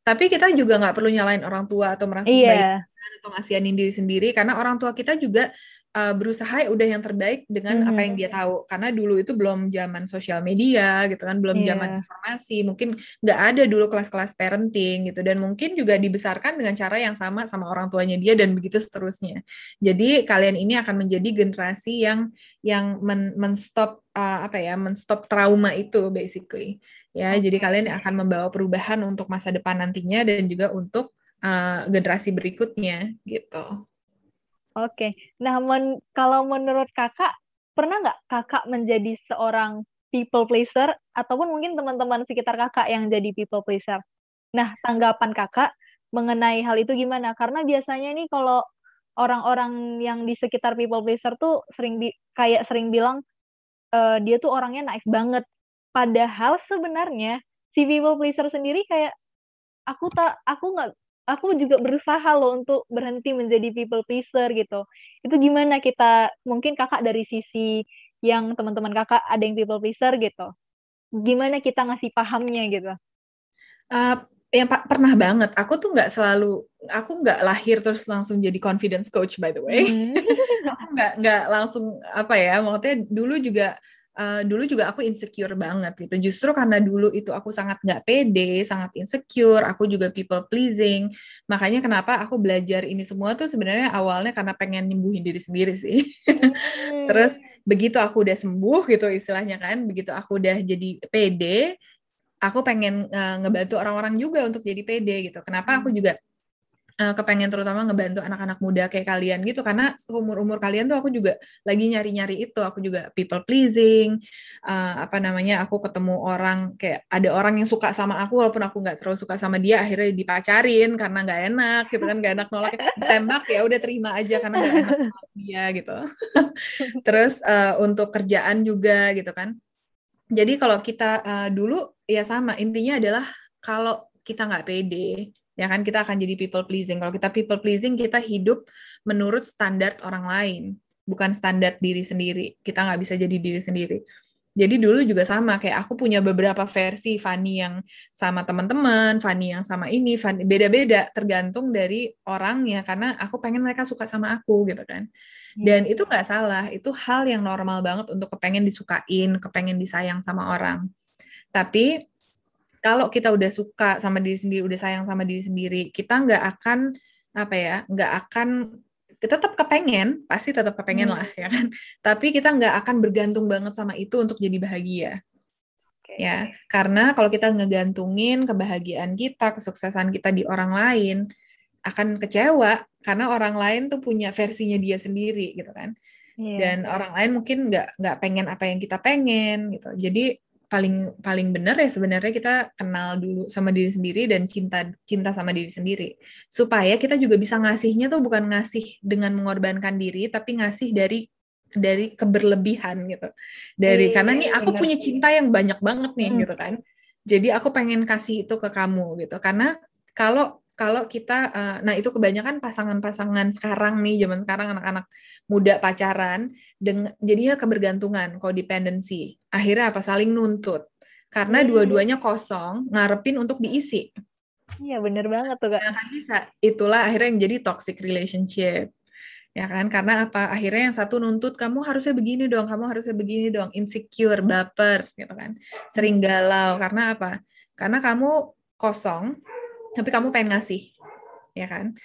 Tapi kita juga nggak perlu nyalain orang tua atau merasa iya. baik atau ngasihanin diri sendiri karena orang tua kita juga uh, berusaha ya udah yang terbaik dengan mm-hmm. apa yang dia tahu karena dulu itu belum zaman sosial media gitu kan belum yeah. zaman informasi mungkin nggak ada dulu kelas-kelas parenting gitu dan mungkin juga dibesarkan dengan cara yang sama sama orang tuanya dia dan begitu seterusnya jadi kalian ini akan menjadi generasi yang yang men, menstop uh, apa ya menstop trauma itu basically ya okay. jadi kalian akan membawa perubahan untuk masa depan nantinya dan juga untuk uh, generasi berikutnya gitu oke okay. nah men kalau menurut kakak pernah nggak kakak menjadi seorang people pleaser ataupun mungkin teman-teman sekitar kakak yang jadi people pleaser. Nah, tanggapan kakak mengenai hal itu gimana? Karena biasanya nih kalau orang-orang yang di sekitar people pleaser tuh sering bi kayak sering bilang uh, dia tuh orangnya naif banget. Padahal sebenarnya si people pleaser sendiri kayak aku tak aku nggak aku juga berusaha loh untuk berhenti menjadi people pleaser gitu. Itu gimana kita mungkin kakak dari sisi yang teman-teman kakak ada yang people pleaser gitu. Gimana kita ngasih pahamnya gitu? Uh, yang pernah banget. Aku tuh nggak selalu, aku nggak lahir terus langsung jadi confidence coach by the way. Mm. <laughs> aku nggak nggak langsung apa ya, maksudnya dulu juga uh, dulu juga aku insecure banget gitu. Justru karena dulu itu aku sangat nggak pede, sangat insecure, aku juga people pleasing. Makanya kenapa aku belajar ini semua tuh sebenarnya awalnya karena pengen nyembuhin diri sendiri sih. <laughs> Hmm. Terus begitu aku udah sembuh gitu istilahnya kan, begitu aku udah jadi pede, aku pengen uh, ngebantu orang-orang juga untuk jadi pede gitu. Kenapa aku hmm. juga uh, kepengen terutama ngebantu anak-anak muda kayak kalian gitu. Karena umur-umur kalian tuh aku juga lagi nyari-nyari itu. Aku juga people pleasing uh, apa namanya aku ketemu orang kayak ada orang yang suka sama aku walaupun aku nggak terlalu suka sama dia akhirnya dipacarin karena nggak enak gitu kan nggak enak nolak. Tembak ya udah terima aja karena nggak enak nolak dia gitu. <laughs> Terus uh, untuk kerjaan juga gitu kan. Jadi kalau kita uh, dulu ya sama intinya adalah kalau kita nggak pede ya kan kita akan jadi people pleasing. Kalau kita people pleasing, kita hidup menurut standar orang lain, bukan standar diri sendiri. Kita nggak bisa jadi diri sendiri. Jadi dulu juga sama, kayak aku punya beberapa versi Fanny yang sama teman-teman, Fanny yang sama ini, Fanny beda-beda, tergantung dari orangnya, karena aku pengen mereka suka sama aku gitu kan. Hmm. Dan itu nggak salah, itu hal yang normal banget untuk kepengen disukain, kepengen disayang sama orang. Tapi kalau kita udah suka sama diri sendiri, udah sayang sama diri sendiri, kita nggak akan apa ya, nggak akan tetap kepengen, pasti tetap kepengen hmm. lah ya kan. <laughs> Tapi kita nggak akan bergantung banget sama itu untuk jadi bahagia. Okay. Ya, karena kalau kita ngegantungin kebahagiaan kita, kesuksesan kita di orang lain, akan kecewa karena orang lain tuh punya versinya dia sendiri gitu kan. Yeah. Dan orang lain mungkin nggak nggak pengen apa yang kita pengen gitu. Jadi paling paling benar ya sebenarnya kita kenal dulu sama diri sendiri dan cinta cinta sama diri sendiri supaya kita juga bisa ngasihnya tuh bukan ngasih dengan mengorbankan diri tapi ngasih dari dari keberlebihan gitu dari e, karena nih aku bener. punya cinta yang banyak banget nih hmm. gitu kan jadi aku pengen kasih itu ke kamu gitu karena kalau kalau kita uh, nah itu kebanyakan pasangan-pasangan sekarang nih zaman sekarang anak-anak muda pacaran dengan jadinya kebergantungan codependency. Akhirnya apa? Saling nuntut. Karena hmm. dua-duanya kosong ngarepin untuk diisi. Iya bener banget tuh kak. Nah, kan bisa. Itulah akhirnya yang jadi toxic relationship. Ya kan? Karena apa? Akhirnya yang satu nuntut kamu harusnya begini dong kamu harusnya begini dong. Insecure baper gitu kan? Sering galau. Karena apa? Karena kamu kosong tapi kamu pengen ngasih ya kan?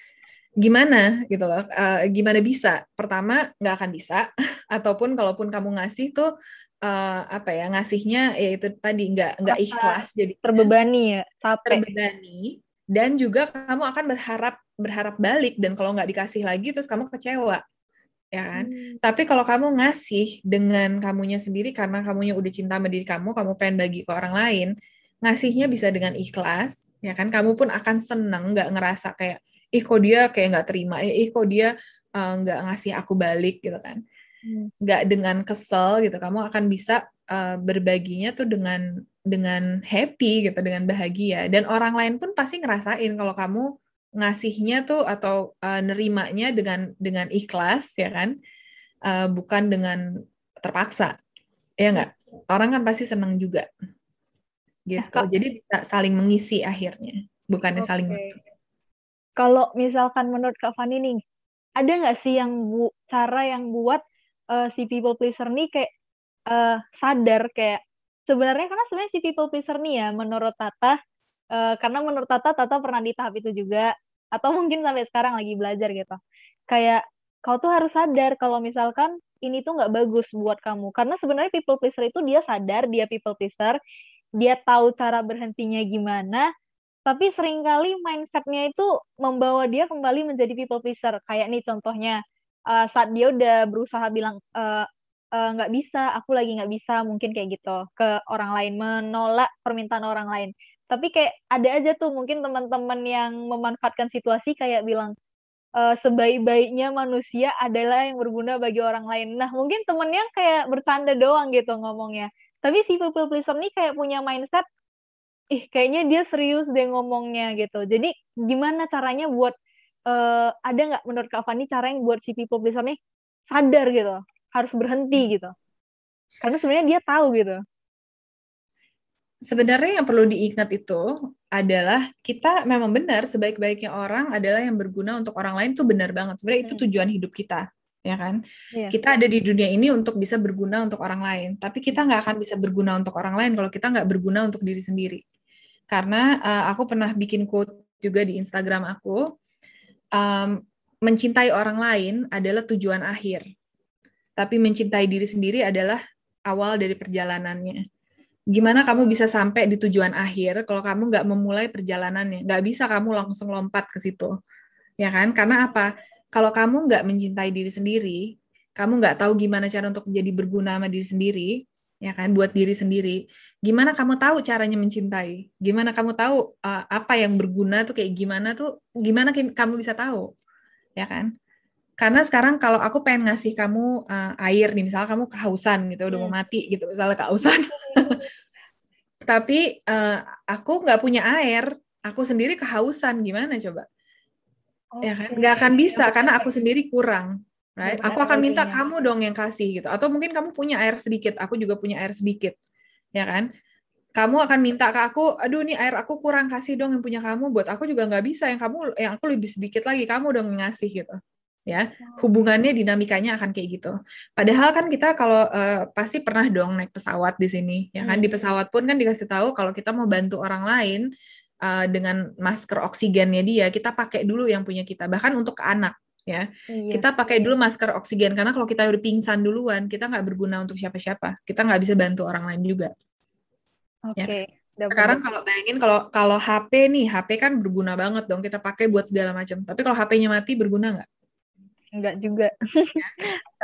Gimana gitu loh uh, gimana bisa? Pertama nggak akan bisa. <laughs> Ataupun kalaupun kamu ngasih tuh uh, apa ya ngasihnya ya itu tadi nggak nggak ikhlas jadi terbebani ya? Capek. Terbebani. Dan juga kamu akan berharap berharap balik. Dan kalau nggak dikasih lagi terus kamu kecewa ya kan? Hmm. tapi kalau kamu ngasih dengan kamunya sendiri karena kamunya udah cinta sama diri kamu kamu pengen bagi ke orang lain ngasihnya bisa dengan ikhlas ya kan? Kamu pun akan seneng nggak ngerasa kayak ih kok dia kayak nggak terima ya ih kok dia uh, nggak ngasih aku balik gitu kan? Hmm. nggak hmm. dengan kesel gitu kamu akan bisa uh, berbaginya tuh dengan dengan happy gitu dengan bahagia. Dan orang lain pun pasti ngerasain kalau kamu ngasihnya tuh atau uh, nerimanya dengan dengan ikhlas ya kan? Uh, bukan dengan terpaksa ya nggak? Orang kan pasti seneng juga gitu. Ya, Jadi bisa saling mengisi akhirnya, bukannya okay. saling Kalau misalkan menurut Kak Fani nih, ada nggak sih yang bu cara yang buat uh, si people pleaser nih kayak uh, sadar kayak sebenarnya karena sebenarnya si people pleaser nih ya menurut Tata uh, karena menurut Tata Tata pernah di tahap itu juga atau mungkin sampai sekarang lagi belajar gitu kayak kau tuh harus sadar kalau misalkan ini tuh nggak bagus buat kamu karena sebenarnya people pleaser itu dia sadar dia people pleaser dia tahu cara berhentinya gimana, tapi sering kali mindsetnya itu membawa dia kembali menjadi people pleaser. Kayak nih contohnya, uh, saat dia udah berusaha bilang, uh, eh, nggak uh, bisa, aku lagi nggak bisa, mungkin kayak gitu ke orang lain, menolak permintaan orang lain. Tapi kayak ada aja tuh mungkin teman-teman yang memanfaatkan situasi kayak bilang uh, sebaik-baiknya manusia adalah yang berguna bagi orang lain. Nah mungkin temennya kayak bercanda doang gitu ngomongnya. Tapi si people pleaser nih kayak punya mindset, ih kayaknya dia serius deh ngomongnya gitu. Jadi gimana caranya buat uh, ada nggak menurut Kak Fani cara yang buat si people pleaser nih sadar gitu, harus berhenti gitu. Karena sebenarnya dia tahu gitu sebenarnya yang perlu diingat itu adalah kita memang benar sebaik-baiknya orang adalah yang berguna untuk orang lain itu benar banget. Sebenarnya itu hmm. tujuan hidup kita, ya kan? Yeah. Kita ada di dunia ini untuk bisa berguna untuk orang lain, tapi kita nggak akan bisa berguna untuk orang lain kalau kita nggak berguna untuk diri sendiri. Karena uh, aku pernah bikin quote juga di Instagram aku, um, mencintai orang lain adalah tujuan akhir, tapi mencintai diri sendiri adalah awal dari perjalanannya gimana kamu bisa sampai di tujuan akhir kalau kamu nggak memulai perjalanannya nggak bisa kamu langsung lompat ke situ ya kan karena apa kalau kamu nggak mencintai diri sendiri kamu nggak tahu gimana cara untuk menjadi berguna sama diri sendiri ya kan buat diri sendiri gimana kamu tahu caranya mencintai? Gimana kamu tahu uh, apa yang berguna tuh kayak gimana tuh gimana kamu bisa tahu? Ya kan? Karena sekarang kalau aku pengen ngasih kamu uh, air nih misalnya kamu kehausan gitu udah mau hmm. mati gitu misalnya kehausan. <laughs> Tapi uh, aku nggak punya air aku sendiri kehausan gimana coba okay. ya kan? Nggak akan bisa karena aku sendiri kurang right? Aku akan minta kamu dong yang kasih gitu. Atau mungkin kamu punya air sedikit aku juga punya air sedikit ya kan? Kamu akan minta ke aku, aduh ini air aku kurang kasih dong yang punya kamu, buat aku juga nggak bisa yang kamu, yang aku lebih sedikit lagi, kamu dong ngasih gitu ya. Hubungannya dinamikanya akan kayak gitu. Padahal kan kita kalau uh, pasti pernah dong naik pesawat di sini ya kan? Hmm. di pesawat pun kan dikasih tahu kalau kita mau bantu orang lain uh, dengan masker oksigennya dia kita pakai dulu yang punya kita bahkan untuk ke anak ya iya. kita pakai dulu masker oksigen karena kalau kita udah pingsan duluan kita nggak berguna untuk siapa-siapa kita nggak bisa bantu orang lain juga oke okay. Ya. Sekarang kalau bayangin kalau kalau HP nih, HP kan berguna banget dong kita pakai buat segala macam. Tapi kalau HP-nya mati berguna nggak? Enggak juga.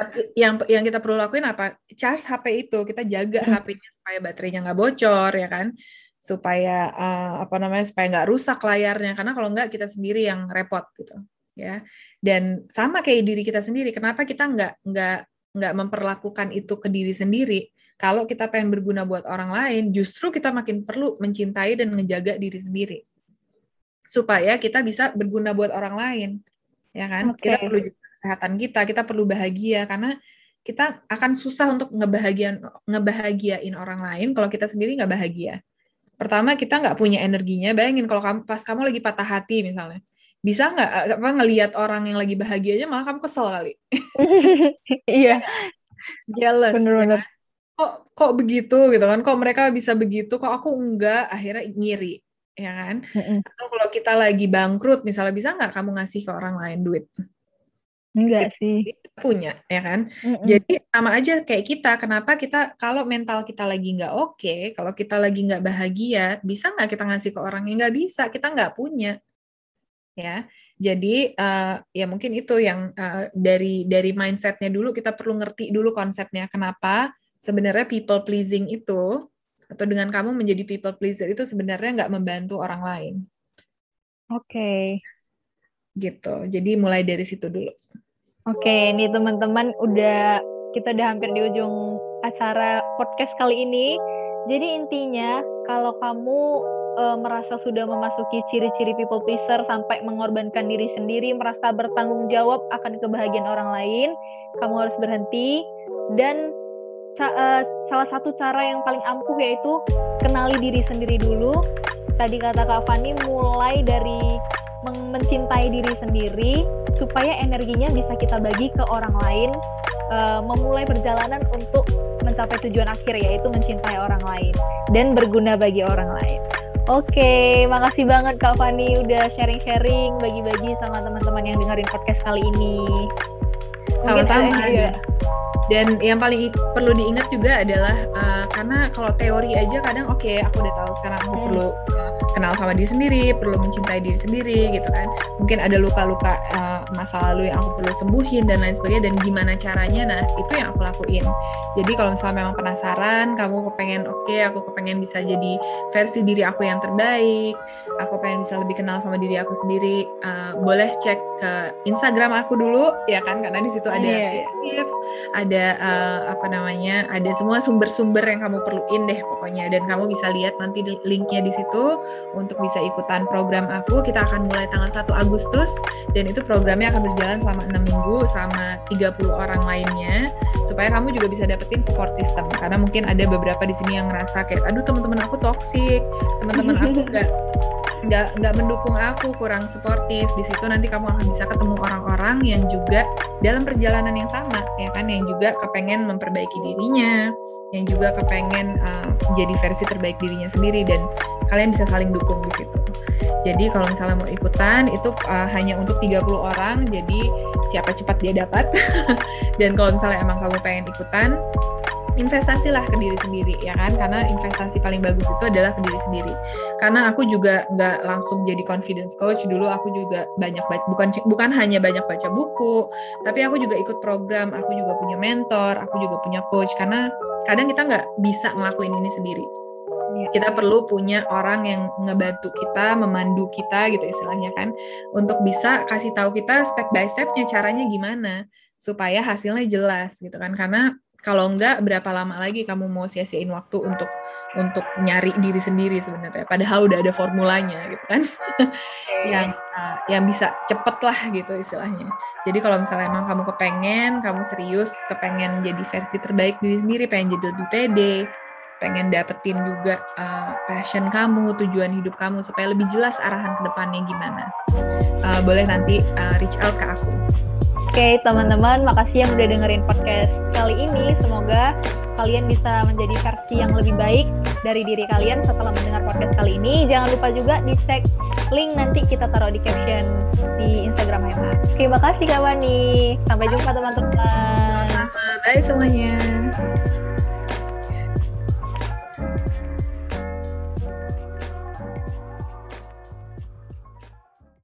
Tapi yang yang kita perlu lakuin apa? Charge HP itu, kita jaga hmm. HP-nya supaya baterainya nggak bocor ya kan, supaya uh, apa namanya supaya nggak rusak layarnya. Karena kalau nggak kita sendiri yang repot gitu ya. Dan sama kayak diri kita sendiri, kenapa kita nggak nggak nggak memperlakukan itu ke diri sendiri? Kalau kita pengen berguna buat orang lain, justru kita makin perlu mencintai dan menjaga diri sendiri supaya kita bisa berguna buat orang lain ya kan okay. kita perlu kesehatan kita, kita perlu bahagia karena kita akan susah untuk ngebahagiain ngebahagiain orang lain kalau kita sendiri nggak bahagia. Pertama kita nggak punya energinya. Bayangin kalau kamu pas kamu lagi patah hati misalnya, bisa nggak apa ngelihat orang yang lagi bahagianya malah kamu kesel kali. <laughs> iya. Jealous. Bener-bener. Ya kan? Kok kok begitu gitu kan? Kok mereka bisa begitu? Kok aku enggak? Akhirnya ngiri ya kan? Atau kalau kita lagi bangkrut misalnya bisa nggak kamu ngasih ke orang lain duit? Enggak sih. Punya, ya kan? Mm-mm. Jadi sama aja kayak kita. Kenapa kita kalau mental kita lagi nggak oke, okay, kalau kita lagi nggak bahagia, bisa nggak kita ngasih ke orang yang nggak bisa? Kita nggak punya, ya. Jadi uh, ya mungkin itu yang uh, dari dari mindsetnya dulu kita perlu ngerti dulu konsepnya. Kenapa sebenarnya people pleasing itu atau dengan kamu menjadi people pleaser itu sebenarnya nggak membantu orang lain. Oke. Okay. Gitu. Jadi mulai dari situ dulu. Oke, ini teman-teman udah kita udah hampir di ujung acara podcast kali ini. Jadi intinya kalau kamu e, merasa sudah memasuki ciri-ciri people pleaser sampai mengorbankan diri sendiri, merasa bertanggung jawab akan kebahagiaan orang lain, kamu harus berhenti dan sa e, salah satu cara yang paling ampuh yaitu kenali diri sendiri dulu. Tadi kata Kak Fani mulai dari mencintai diri sendiri supaya energinya bisa kita bagi ke orang lain uh, memulai perjalanan untuk mencapai tujuan akhir yaitu mencintai orang lain dan berguna bagi orang lain. Oke, makasih banget Kak Fani udah sharing-sharing, bagi-bagi sama teman-teman yang dengerin podcast kali ini. Sama-sama. Dan yang paling perlu diingat juga adalah uh, karena kalau teori aja kadang oke okay, aku udah tahu sekarang aku hmm. perlu uh, kenal sama diri sendiri, perlu mencintai diri sendiri gitu kan. Mungkin ada luka-luka uh, masa lalu yang aku perlu sembuhin dan lain sebagainya dan gimana caranya. Nah, itu yang aku lakuin. Jadi kalau misalnya memang penasaran, kamu kepengen oke, okay, aku kepengen bisa jadi versi diri aku yang terbaik, aku pengen bisa lebih kenal sama diri aku sendiri, uh, boleh cek ke Instagram aku dulu ya kan karena di situ ada iya, iya. tips-tips, ada uh, apa namanya, ada semua sumber-sumber yang kamu perluin deh pokoknya. Dan kamu bisa lihat nanti linknya di situ untuk bisa ikutan program aku. Kita akan mulai tanggal 1 Agustus dan itu programnya akan berjalan selama enam minggu sama 30 orang lainnya supaya kamu juga bisa dapetin support system. Karena mungkin ada beberapa di sini yang ngerasa kayak aduh teman-teman aku toxic, teman-teman aku <laughs> enggak nggak nggak mendukung aku kurang sportif. Di situ nanti kamu akan bisa ketemu orang-orang yang juga dalam perjalanan yang sama ya kan yang juga kepengen memperbaiki dirinya yang juga kepengen uh, jadi versi terbaik dirinya sendiri dan kalian bisa saling dukung di situ. Jadi kalau misalnya mau ikutan itu uh, hanya untuk 30 orang jadi siapa cepat dia dapat. <laughs> Dan kalau misalnya emang kamu pengen ikutan investasilah ke diri sendiri ya kan? Karena investasi paling bagus itu adalah ke diri sendiri. Karena aku juga nggak langsung jadi confidence coach. Dulu aku juga banyak baca bukan bukan hanya banyak baca buku tapi aku juga ikut program aku juga punya mentor aku juga punya coach. Karena kadang kita nggak bisa ngelakuin ini sendiri. Iya. kita perlu punya orang yang ngebantu kita, memandu kita gitu istilahnya kan, untuk bisa kasih tahu kita step by stepnya caranya gimana supaya hasilnya jelas gitu kan. Karena kalau enggak berapa lama lagi kamu mau sia-siain waktu untuk untuk nyari diri sendiri sebenarnya? Padahal udah ada formulanya gitu kan? Yang uh, yang bisa cepet lah gitu istilahnya. Jadi kalau misalnya emang kamu kepengen kamu serius kepengen jadi versi terbaik diri sendiri pengen jadi lebih pede pengen dapetin juga uh, passion kamu tujuan hidup kamu supaya lebih jelas arahan ke depannya gimana uh, boleh nanti uh, reach out ke aku Oke, teman-teman, makasih yang udah dengerin podcast kali ini. Semoga kalian bisa menjadi versi yang lebih baik dari diri kalian setelah mendengar podcast kali ini. Jangan lupa juga dicek link nanti kita taruh di caption di Instagram Hema. Terima kasih Kak Wani. Sampai jumpa teman-teman. Bye semuanya.